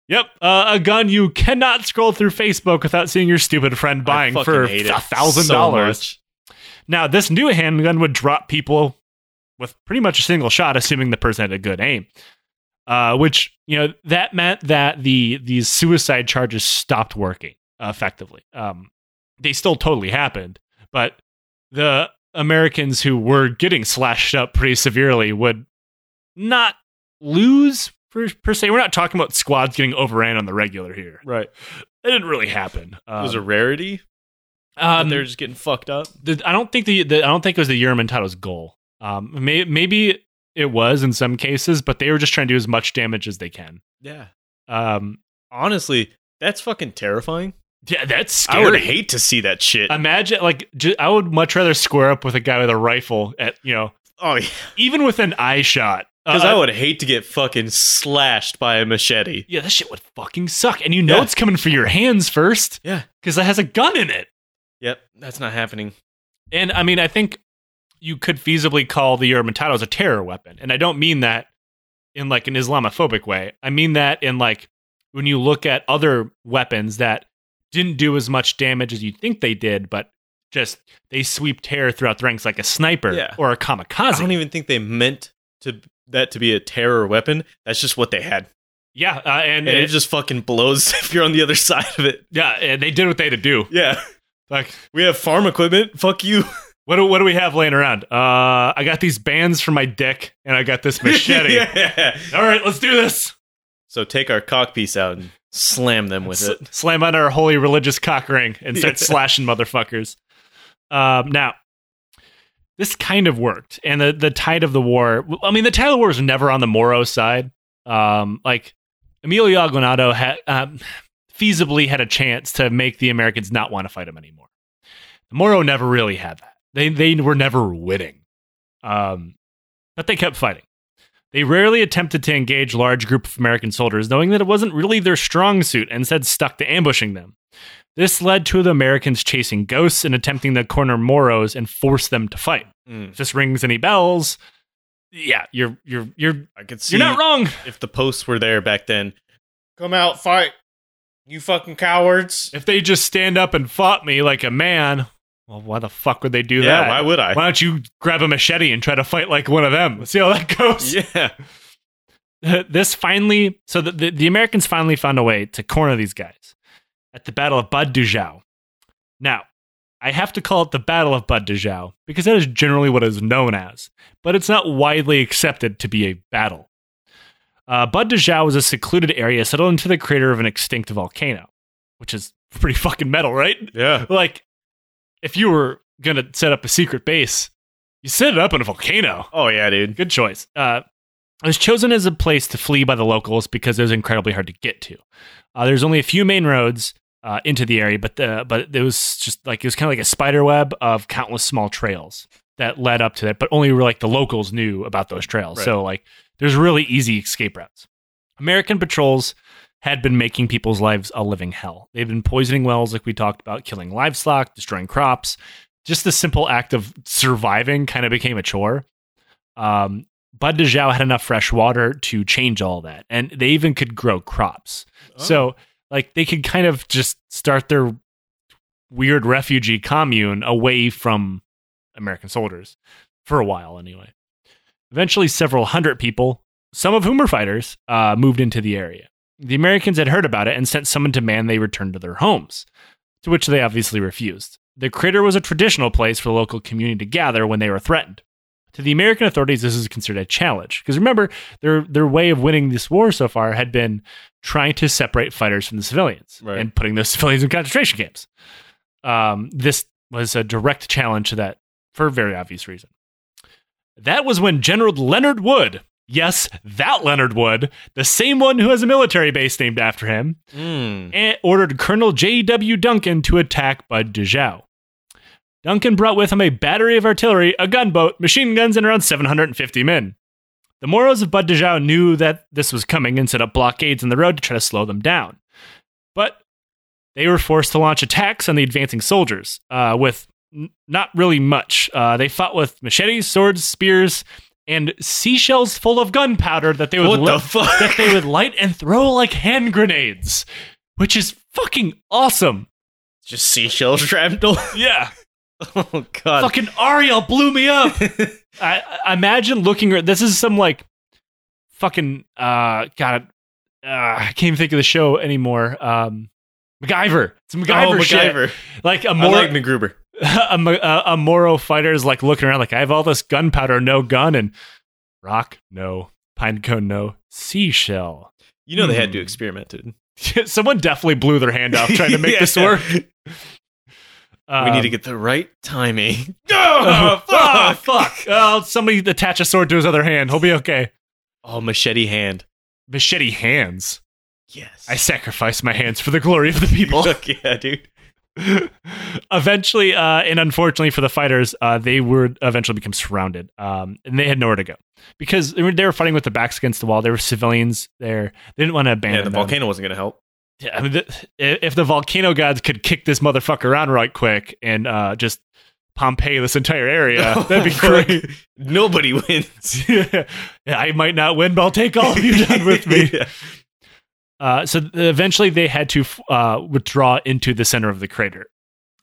A: Yep, uh, a gun you cannot scroll through Facebook without seeing your stupid friend buying for a thousand dollars. Now, this new handgun would drop people with pretty much a single shot, assuming the person had a good aim. Uh, which you know that meant that the these suicide charges stopped working effectively. Um, they still totally happened, but the Americans who were getting slashed up pretty severely would not lose per, per se. We're not talking about squads getting overran on the regular here.
B: Right.
A: It didn't really happen.
B: It was a
A: Um,
B: rarity.
A: um,
B: they're just getting fucked up.
A: the, I don't think the, the I don't think it was the Juramentado's goal. Um, may, maybe it was in some cases, but they were just trying to do as much damage as they can.
B: Yeah.
A: Um,
B: Honestly, that's fucking terrifying.
A: yeah, that's
B: I would hate to see that shit.
A: Imagine like I would much rather square up with a guy with a rifle at you know
B: oh, yeah.
A: even with an eye shot
B: Because
A: Uh,
B: I would hate to get fucking slashed by a machete.
A: Yeah, that shit would fucking suck, and you know
B: Yeah.
A: it's coming for your hands first
B: Yeah.
A: because it has a gun in it.
B: Yep. That's not happening.
A: And I mean, I think you could feasibly call the Juramentados a terror weapon. And I don't mean that in like an Islamophobic way. I mean that in like when you look at other weapons that didn't do as much damage as you think they did, but just they sweep terror throughout the ranks like a sniper
B: Yeah.
A: or a kamikaze.
B: I don't even think they meant to that to be a terror weapon. That's just what they had.
A: yeah, uh, and,
B: And it just fucking blows if you're on the other side of it.
A: yeah, and they did what they had to do.
B: Yeah.
A: Like,
B: We have farm equipment. Fuck you.
A: What do, what do we have laying around? Uh, I got these bands for my dick, and I got this machete.
B: yeah.
A: All right, let's do this.
B: So take our cock piece out and slam them with
A: S-
B: it.
A: Slam on our holy religious cock ring and start slashing motherfuckers. Um, now, this kind of worked, and the the tide of the war. I mean, the tide of the war was never on the Moro side. Um, like Emilio Aguinaldo had um, feasibly had a chance to make the Americans not want to fight him anymore. The Moro never really had that. They they were never winning, um, but they kept fighting. They rarely attempted to engage large group of American soldiers, knowing that it wasn't really their strong suit, and instead stuck to ambushing them. This led to the Americans chasing ghosts and attempting to corner Moros and force them to fight.
B: Mm.
A: If this rings any bells, yeah, you're you're you're
B: I could see
A: you're not wrong.
B: if the posts were there back then. Come out, fight. You fucking cowards.
A: If they just stand up and fought me like a man, well, why the fuck would they do
B: yeah,
A: that?
B: why would I?
A: Why don't you grab a machete and try to fight like one of them? See how that goes.
B: Yeah.
A: this finally, so the, the, the Americans finally found a way to corner these guys at the Battle of Bud Dajo. Now, I have to call it the Battle of Bud Dajo because that is generally what it is known as, but it's not widely accepted to be a battle. Uh, Bud Dajo was a secluded area settled into the crater of an extinct volcano, which is pretty fucking metal, right?
B: Yeah.
A: Like, if you were gonna set up a secret base, you set it up in a volcano.
B: Oh yeah, dude.
A: Good choice. Uh, it was chosen as a place to flee by the locals because it was incredibly hard to get to. Uh, there's only a few main roads uh, into the area, but the but it was just like it was kind of like a spider web of countless small trails that led up to it. But only like the locals knew about those trails.
B: Right.
A: So like there's really easy escape routes. American patrols had been making people's lives a living hell. They've been poisoning wells, like we talked about, killing livestock, destroying crops. Just the simple act of surviving kind of became a chore. Um, Bud Dajo had enough fresh water to change all that, and they even could grow crops.
B: Oh.
A: So, like, they could kind of just start their weird refugee commune away from American soldiers for a while, anyway. Eventually, several hundred people, some of whom were fighters, uh, moved into the area. The Americans had heard about it and sent someone to demand they return to their homes, to which they obviously refused. The crater was a traditional place for the local community to gather when they were threatened. To the American authorities, this is considered a challenge because remember, their their way of winning this war so far had been trying to separate fighters from the civilians
B: Right.
A: and putting those civilians in concentration camps. Um, this was a direct challenge to that for a very obvious reason. That was when General Leonard Wood, yes, that Leonard Wood, the same one who has a military base named after him,
B: Mm.
A: ordered Colonel J.W. Duncan to attack Bud Dajo. Duncan brought with him a battery of artillery, a gunboat, machine guns, and around 750 men. The Moros of Bud Dajo knew that this was coming and set up blockades on the road to try to slow them down. But they were forced to launch attacks on the advancing soldiers uh, with n- not really much. Uh, they fought with machetes, swords, spears, and seashells full of gunpowder that they would li-
B: the
A: that they would light and throw like hand grenades, which is fucking awesome.
B: Just seashell shrapnel.
A: Yeah,
B: oh god.
A: fucking Ariel blew me up. I, I imagine looking. at This is some like fucking uh, God, uh, I can't even think of the show anymore. Um, MacGyver. It's MacGyver,
B: oh,
A: shit.
B: MacGyver.
A: Like a
B: I
A: Moro,
B: like MacGruber.
A: a, a, a Moro fighter is like looking around, like I have all this gunpowder, no gun, and rock, no pine cone, no seashell.
B: You know they had to
A: Hmm.
B: experiment it.
A: Someone definitely blew their hand off trying to make this
B: Yeah.
A: work.
B: we need to
A: Um,
B: get the right timing.
A: Oh,
B: Oh,
A: fuck! fuck! Oh, somebody attach a sword to his other hand. He'll be okay.
B: Oh, machete hand.
A: Machete hands.
B: Yes.
A: I sacrifice my hands for the glory of the people.
B: Fuck yeah, dude.
A: eventually, uh, and unfortunately for the fighters, uh, they would eventually become surrounded, um, and they had nowhere to go because they were, they were fighting with their backs against the wall. They were civilians. There, they didn't want to abandon
B: Yeah, the
A: them.
B: volcano wasn't gonna help.
A: Yeah, I mean, the, if the volcano gods could kick this motherfucker around right quick and uh, just Pompeii this entire area, that'd be great.
B: Nobody wins.
A: yeah, I might not win, but I'll take all of you done with me.
B: Yeah.
A: Uh, so eventually, they had to uh, withdraw into the center of the crater.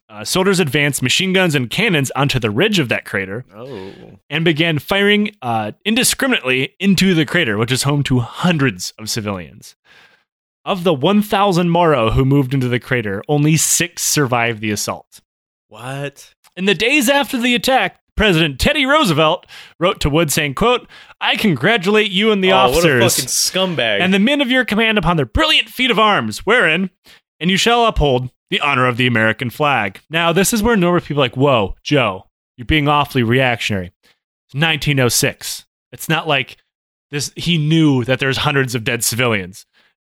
A: Uh, soldiers advanced machine guns and cannons onto the ridge of that crater
B: Oh.
A: and began firing uh, indiscriminately into the crater, which is home to hundreds of civilians. Of the 1,000 Moro who moved into the crater, only six survived the assault.
B: What?
A: In the days after the attack, President Teddy Roosevelt wrote to Wood saying, quote, I congratulate you and the
B: oh,
A: officers
B: What a fucking scumbag.
A: and the men of your command upon their brilliant feat of arms, wherein, and you shall uphold the honor of the American flag. Now, this is where normal people are like, whoa, Joe, you're being awfully reactionary. It's 1906. It's not like this. He knew that there's hundreds of dead civilians.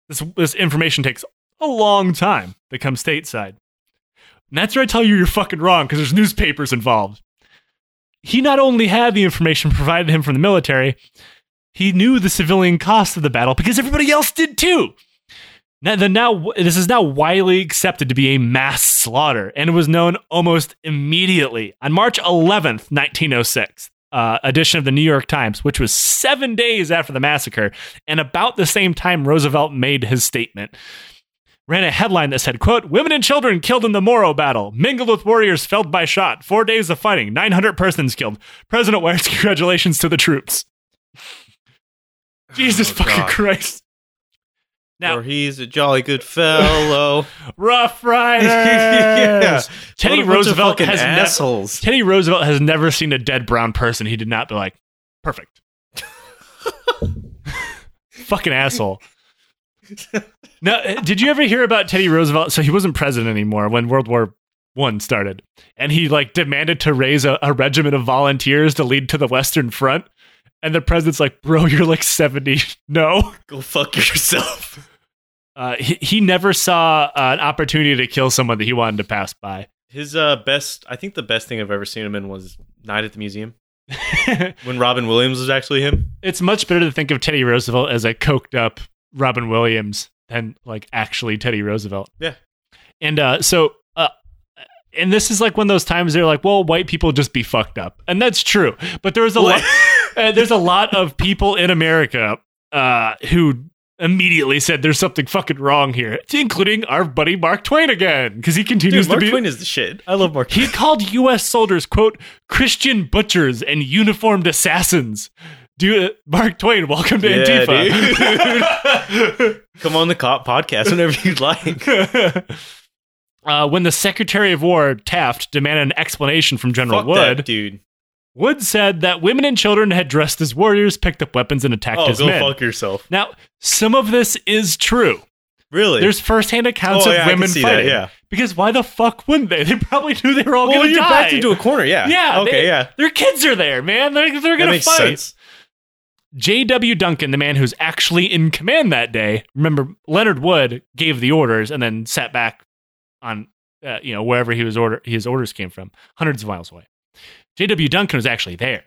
A: This this information takes a long time to come stateside. And that's where I tell you you're fucking wrong because there's newspapers involved. He not only had the information provided him from the military, he knew the civilian cost of the battle because everybody else did too. Now, the now this is now widely accepted to be a mass slaughter, and it was known almost immediately on March 11th, 1906. Uh, edition of the New York Times, which was seven days after the massacre, and about the same time Roosevelt made his statement, ran a headline that said, "quote Women and children killed in the Moro battle, mingled with warriors felled by shot. Four days of fighting, 900 persons killed. President wires congratulations to the troops." Jesus
B: Oh,
A: fucking
B: God.
A: Christ! Now,
B: or he's a jolly good fellow.
A: Rough Riders.
B: Yeah.
A: Teddy
B: What a bunch of
A: Roosevelt has
B: assholes.
A: Teddy Roosevelt has never seen a dead brown person. He did not be like, perfect. Fucking asshole. Now, uh, did you ever hear about Teddy Roosevelt? So he wasn't president anymore when World War One started, and he like demanded to raise a, a regiment of volunteers to lead to the Western Front. And the president's like, "Bro, you're like seventy. No."
B: Go fuck yourself.
A: Uh, he, he never saw uh, an opportunity to kill someone that he wanted to pass by.
B: His uh, best, I think the best thing I've ever seen him in was Night at the Museum when Robin Williams was actually him.
A: it's much better to think of Teddy Roosevelt as a coked up Robin Williams than like actually Teddy Roosevelt.
B: Yeah.
A: And uh, so, uh, and this is like one of those times they're like, well, white people just be fucked up, and that's true. But there's a lot, uh, there's a lot of people in America uh, who immediately said there's something fucking wrong here, including our buddy Mark Twain again, because he continues
B: Dude, Mark
A: to be.
B: Twain is the shit. I love Mark.
A: He called U.S. soldiers, quote, Christian butchers and uniformed assassins. Dude, Mark Twain, welcome to
B: Yeah,
A: Antifa.
B: Come on the cop podcast whenever you'd like.
A: uh, when the Secretary of War, Taft, demanded an explanation from General
B: Fuck
A: Wood,
B: that, dude.
A: Wood said that women and children had dressed as warriors, picked up weapons, and attacked
B: Oh,
A: his
B: go
A: men.
B: fuck yourself.
A: Now, some of this is true.
B: Really?
A: There's firsthand accounts
B: oh,
A: of
B: yeah,
A: women
B: see
A: fighting.
B: that, yeah.
A: Because why the fuck wouldn't they? They probably knew they were all
B: Well,
A: going to die.
B: you're
A: die.
B: backed into a corner, yeah.
A: Yeah,
B: Okay,
A: they-
B: yeah.
A: Their kids are there, man. They're, they're going to fight.
B: sense.
A: J.W. Duncan, the man who's actually in command that day, remember Leonard Wood gave the orders and then sat back on, uh, you know, wherever he was order his orders came from, hundreds of miles away. J.W. Duncan was actually there.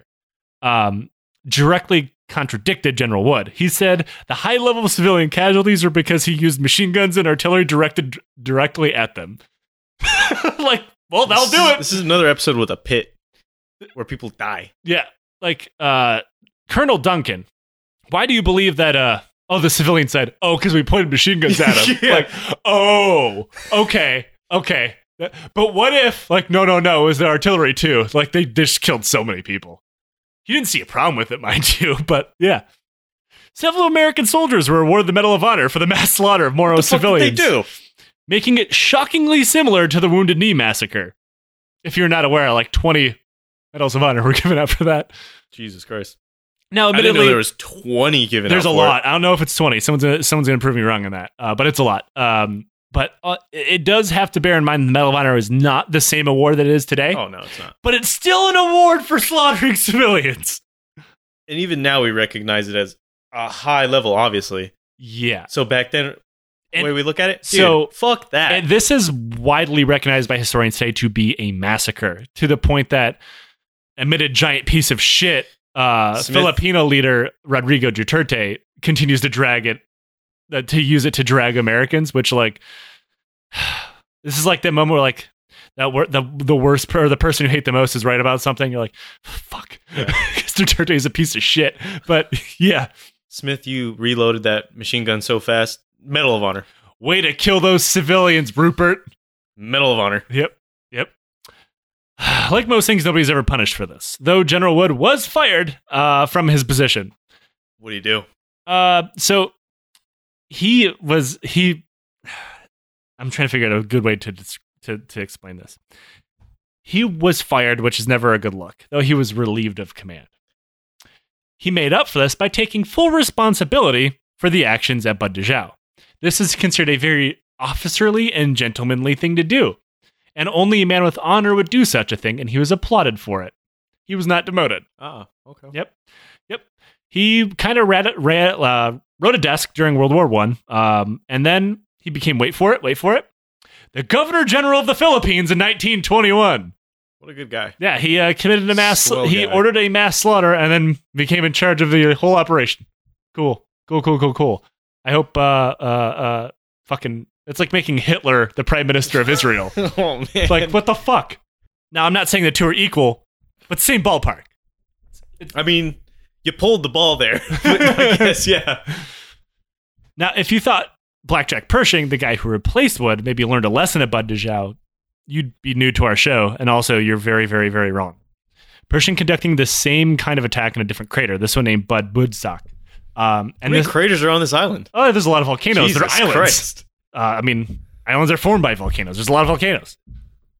A: Um, directly contradicted General Wood. He said the high level of civilian casualties are because he used machine guns and artillery directed directly at them. like, well, that'll
B: This
A: do
B: is-
A: it.
B: This is another episode with a pit where people die.
A: Yeah, like uh, Colonel Duncan. Why do you believe that? Uh, oh, the civilian said, "Oh, because we pointed machine guns at him."
B: Yeah.
A: Like, oh, okay, okay. But what if, like, no, no, no, it was the artillery too? Like, they just killed so many people. He didn't see a problem with it, mind you, but yeah. Several American soldiers were awarded the Medal of Honor for the mass slaughter of Moro
B: What the
A: civilians,
B: they do?
A: making it shockingly similar to the Wounded Knee massacre. If you're not aware, like 20 Medals of Honor were given out for that.
B: Jesus Christ.
A: Now,
B: I didn't know
A: admittedly,
B: there was 20 given
A: there's
B: out
A: a
B: for it.
A: lot. I don't know if it's 20. Someone's gonna, someone's going to prove me wrong on that, uh, but it's a lot. Um, but uh, it it does have to bear in mind the Medal of Honor is not the same award that it is today,
B: Oh, no, it's not.
A: but it's still an award for slaughtering civilians.
B: And even now we recognize it as a high level, obviously.
A: Yeah.
B: So back then, the
A: And-
B: way we look at it, dude,
A: so-
B: fuck that.
A: And this is widely recognized by historians today to be a massacre to the point that amid a giant piece of shit, uh, Filipino leader Rodrigo Duterte continues to drag it, uh, to use it to drag Americans, which like, this is like the moment where like, that wor- the the worst per- or the person you hate the most is right about something. You're like, fuck,
B: Yeah.
A: Duterte is a piece of shit. But yeah,
B: Smith, you reloaded that machine gun so fast. Medal of Honor.
A: way to kill those civilians, Rupert.
B: Medal of Honor.
A: Yep. Like most things, nobody's ever punished for this. Though General Wood was fired uh, from his position.
B: What do you do?
A: Uh, so he was he. I'm trying to figure out a good way to to to explain this. He was fired, which is never a good look. Though he was relieved of command. He made up for this by taking full responsibility for the actions at Bud. This is considered a very officerly and gentlemanly thing to do, and only a man with honor would do such a thing, and he was applauded for it. He was not demoted.
B: Ah, okay.
A: Yep, yep. He kind of read, read uh, wrote a desk during World War One, um, and then he became wait for it, wait for it, the Governor General of the Philippines in 1921.
B: What a good guy.
A: Yeah, he uh, committed a mass. He ordered a mass slaughter and then became in charge of the whole operation. Cool, cool, cool, cool, cool. I hope. Uh, uh, uh, fucking. It's like making Hitler the prime minister of Israel.
B: oh man.
A: It's like what the fuck? Now I'm not saying the two are equal, but same ballpark.
B: I mean, you pulled the ball there. I guess, yeah.
A: Now, if you thought Blackjack Pershing, the guy who replaced Wood, maybe learned a lesson at Bud Dajo, you'd be new to our show, and also you're very, very, very wrong. Pershing conducting the same kind of attack in a different crater, this one named Bud Woodstock. Um, and this,
B: craters are on this island?
A: oh, there's a lot of volcanoes.
B: Jesus
A: They're islands.
B: Christ.
A: Uh, I mean, islands are formed by volcanoes. There's a lot of volcanoes.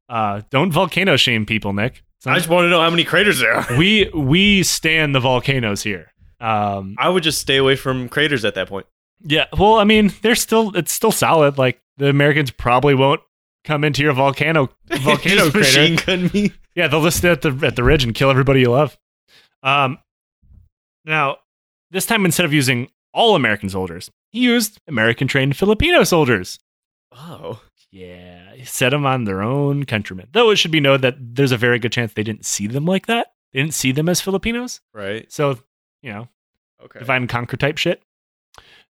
A: Uh, don't volcano shame people, Nick.
B: I just want to know how many craters there are.
A: we we stand the volcanoes here. Um,
B: I would just stay away from craters at that point.
A: Yeah, well, I mean, they're still it's still solid. Like the Americans probably won't come into your volcano volcano
B: Just
A: crater.
B: machine gun me.
A: Yeah, they'll just stay at the at the ridge and kill everybody you love. Um, now this time instead of using all American soldiers, he used American trained Filipino soldiers.
B: Oh.
A: Yeah, he set them on their own countrymen. Though it should be noted that there's a very good chance they didn't see them like that. They didn't see them as Filipinos.
B: Right.
A: So you know,
B: Okay.
A: divide and conquer type shit.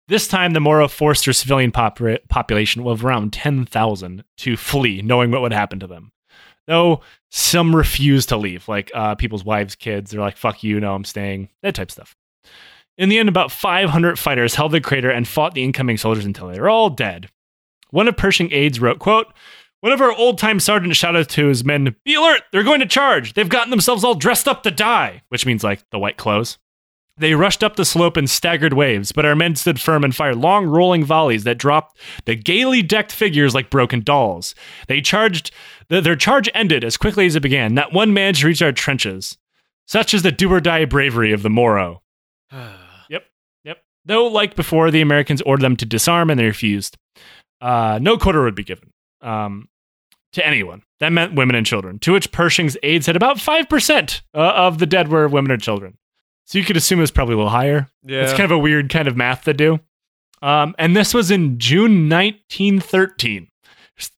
A: This time, the Moro forced their civilian pop- population of around 10,000 to flee, knowing what would happen to them. Though some refused to leave, like uh, people's wives, kids. They're like, fuck you, no, I'm staying, that type of stuff. In the end, about 500 fighters held the crater and fought the incoming soldiers until they were all dead. One of Pershing aides wrote, quote, one of our old time sergeants shouted to his men, Be alert! They're going to charge! They've gotten themselves all dressed up to die! Which means like the white clothes. They rushed up the slope in staggered waves, but our men stood firm and fired long rolling volleys that dropped the gaily decked figures like broken dolls. They charged, their charge ended as quickly as it began. Not one managed to reach our trenches. Such is the do or die bravery of the Moro. Though, like before, the Americans ordered them to disarm and they refused. Uh, no quarter would be given. Um, to anyone. That meant women and children, to which Pershing's aides said about 5% uh, of the dead were women or children. So you could assume it was probably a little higher.
B: Yeah.
A: It's kind of a weird kind of math to do. Um, and this was in June 1913,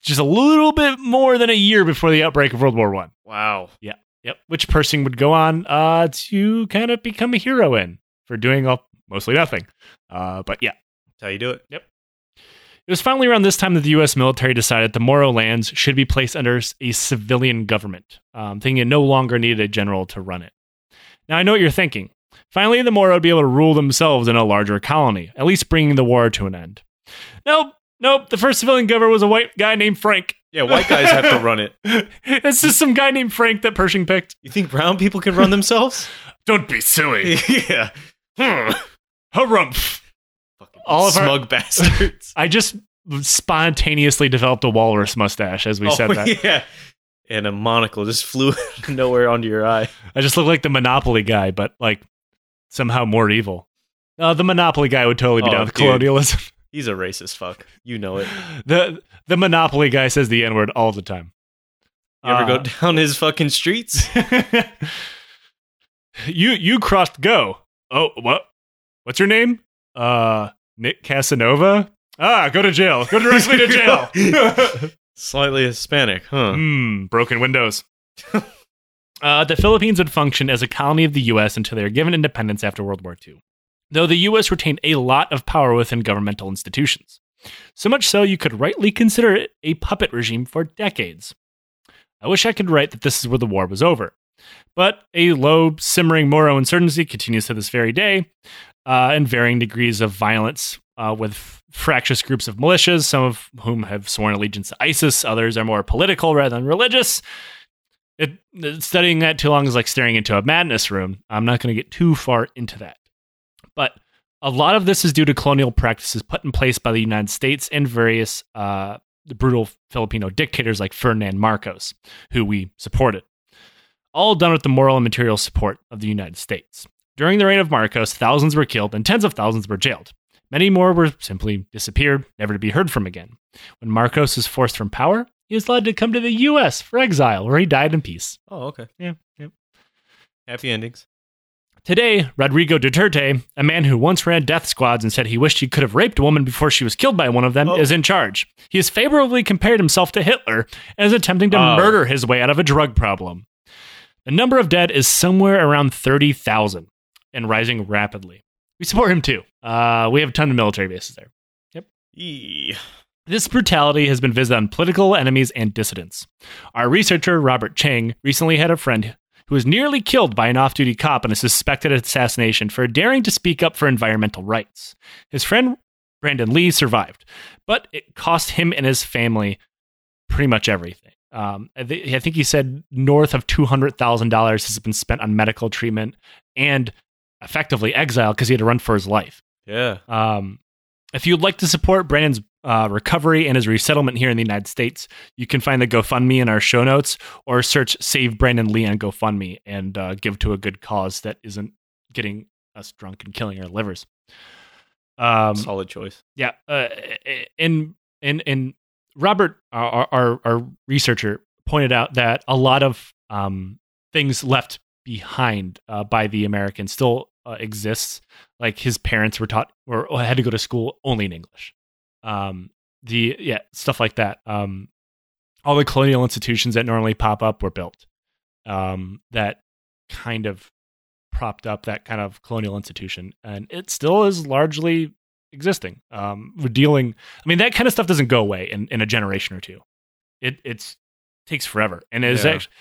A: just a little bit more than a year before the outbreak of World War One.
B: Wow. Yeah.
A: Yep. Which Pershing would go on uh, to kind of become a hero in for doing all, mostly nothing. Uh, but yeah.
B: That's how you do it.
A: Yep. It was finally around this time that the U.S. military decided the Moro lands should be placed under a civilian government, um, thinking it no longer needed a general to run it. Now, I know what you're thinking. Finally, the Moro would be able to rule themselves in a larger colony, at least bringing the war to an end. Nope, nope. The first civilian governor was a white guy named Frank.
B: Yeah, white guys have to run it.
A: it's just some guy named Frank that Pershing picked.
B: You think brown people can run themselves?
A: Don't be silly.
B: yeah.
A: Hmm. Harumph.
B: Fucking
A: All of our-
B: smug bastards.
A: I just spontaneously developed a walrus mustache as we said that.
B: Oh, yeah. And a monocle just flew nowhere onto your eye.
A: I just look like the Monopoly guy, but like somehow more evil. Uh, the Monopoly guy would totally be
B: Oh,
A: down with
B: dude.
A: colonialism.
B: He's a racist fuck. You know it.
A: the The Monopoly guy says the N word all the time.
B: You ever
A: Uh,
B: go down his fucking streets?
A: you you crossed go. Oh, what? What's your name? Uh, Nick Casanova. Ah, go to jail. Go directly to jail.
B: Slightly Hispanic, huh?
A: Hmm, broken windows. uh, the Philippines would function as a colony of the U.S. until they were given independence after World War II. Though the U.S. retained a lot of power within governmental institutions. So much so you could rightly consider it a puppet regime for decades. I wish I could write that this is where the war was over. But a low, simmering Moro insurgency continues to this very day, uh, in varying degrees of violence, uh, with fractious groups of militias, some of whom have sworn allegiance to ISIS, others are more political rather than religious. It, studying that too long is like staring into a madness room. I'm not going to get too far into that. But a lot of this is due to colonial practices put in place by the United States and various uh, brutal Filipino dictators like Ferdinand Marcos, who we supported. All done with the moral and material support of the United States. During the reign of Marcos, thousands were killed and tens of thousands were jailed. Many more were simply disappeared, never to be heard from again. When Marcos was forced from power, he was allowed to come to the U.S. for exile, where he died in peace.
B: Oh, okay.
A: Yeah, yeah.
B: Happy endings.
A: Today, Rodrigo Duterte, a man who once ran death squads and said he wished he could have raped a woman before she was killed by one of them,
B: Oh.
A: is in charge. He has favorably compared himself to Hitler and is attempting to
B: Oh.
A: murder his way out of a drug problem. The number of dead is somewhere around 30,000 and rising rapidly. We support him too. Uh, we have a ton of military bases there.
B: Eee.
A: This brutality has been visited on political enemies and dissidents. Our researcher, Robert Chang, recently had a friend who was nearly killed by an off duty cop in a suspected assassination for daring to speak up for environmental rights. His friend, Brandon Lee, survived, but it cost him and his family pretty much everything. Um, I, thi- I think he said north of $200,000 has been spent on medical treatment and effectively exile because he had to run for his life.
B: Yeah.
A: Um, if you'd like to support Brandon's uh, recovery and his resettlement here in the United States, you can find the GoFundMe in our show notes or search Save Brandon Lee on GoFundMe and uh, give to a good cause that isn't getting us drunk and killing our livers. Um,
B: Solid choice.
A: yeah, uh, and and and Robert, our, our our researcher, pointed out that a lot of um, things left behind uh, by the Americans still uh, exists. Like his parents were taught or had to go to school only in English. Um, the yeah stuff like that. Um, all the colonial institutions that normally pop up were built. Um, that kind of propped up that kind of colonial institution, and it still is largely existing. Um, we're dealing. I mean, that kind of stuff doesn't go away in, in a generation or two. It it's takes forever, and it is
B: Yeah.
A: actually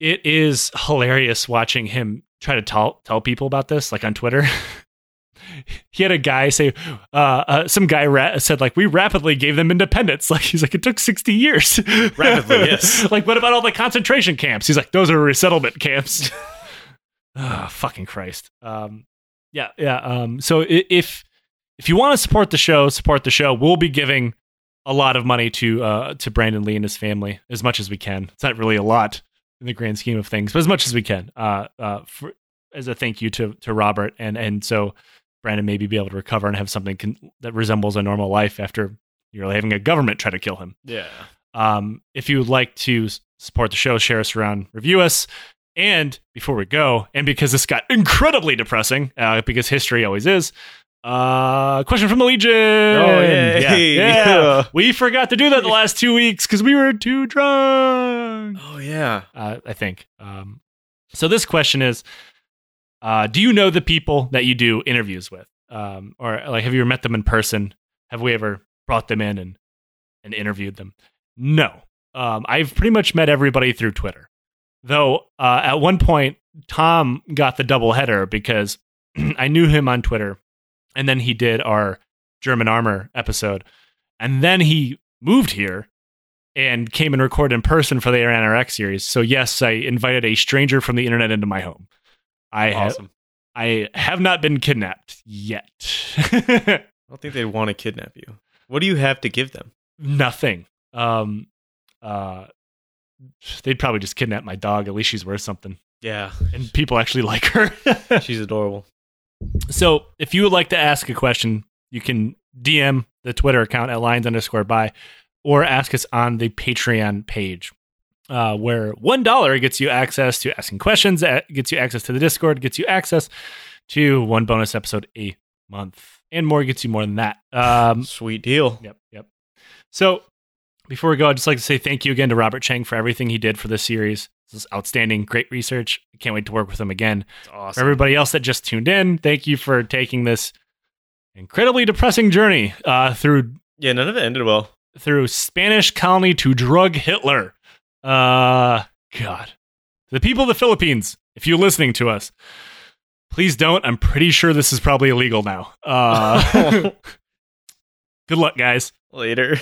A: it is hilarious watching him try to tell tell people about this, like on Twitter. he had a guy say, uh, uh, some guy ra- said like, we rapidly gave them independence. Like he's like, it took sixty years.
B: Rapidly, yes.
A: like, what about all the concentration camps? He's like, those are resettlement camps. Ah, fucking Christ. Um, yeah, yeah. Um, so if if you want to support the show, support the show. We'll be giving a lot of money to uh, to Brandon Lee and his family as much as we can. It's not really a lot in the grand scheme of things, but as much as we can. Uh, uh, for, as a thank you to to Robert, and and so Brandon maybe be able to recover and have something con- that resembles a normal life after you're having a government try to kill him.
B: Yeah.
A: Um, if you would like to support the show, share us around, review us. And before we go, and because this got incredibly depressing, uh, because history always is, uh, question from the Legion.
B: Oh,
A: yeah, yeah.
B: Yeah.
A: We forgot to do that the last two weeks because we were too drunk.
B: Oh yeah.
A: Uh, I think. Um, so this question is: uh, Do you know the people that you do interviews with, um, or like have you ever met them in person? Have we ever brought them in and and interviewed them? No. Um, I've pretty much met everybody through Twitter. Though uh, at one point, Tom got the double header because I knew him on Twitter, and then he did our German Armor episode, and then he moved here and came and recorded in person for the Air X series. So yes, I invited a stranger from the internet into my home. I have
B: Awesome.
A: I have not been kidnapped yet.
B: I don't think they'd want to kidnap you. What do you have to give them?
A: Nothing. Um, uh, they'd probably just kidnap my dog. At least she's worth something,
B: Yeah.
A: and people actually like her.
B: She's adorable.
A: so, if you would like to ask a question, you can DM the Twitter account at lines underscore by, or ask us on the Patreon page. Uh, where one dollar gets you access to asking questions, uh, gets you access to the Discord, gets you access to one bonus episode a month, and more gets you more than that. Um,
B: Sweet deal.
A: Yep, yep. So before we go, I'd just like to say thank you again to Robert Chang for everything he did for this series. This is outstanding, great research. I can't wait to work with him again.
B: It's
A: For
B: awesome.
A: everybody else that just tuned in, thank you for taking this incredibly depressing journey uh, through
B: yeah, none of it ended well.
A: Through Spanish colony to drug Hitler. Uh, God, the people of the Philippines, if you're listening to us, please don't. I'm pretty sure this is probably illegal now. Uh, good luck, guys.
B: Later.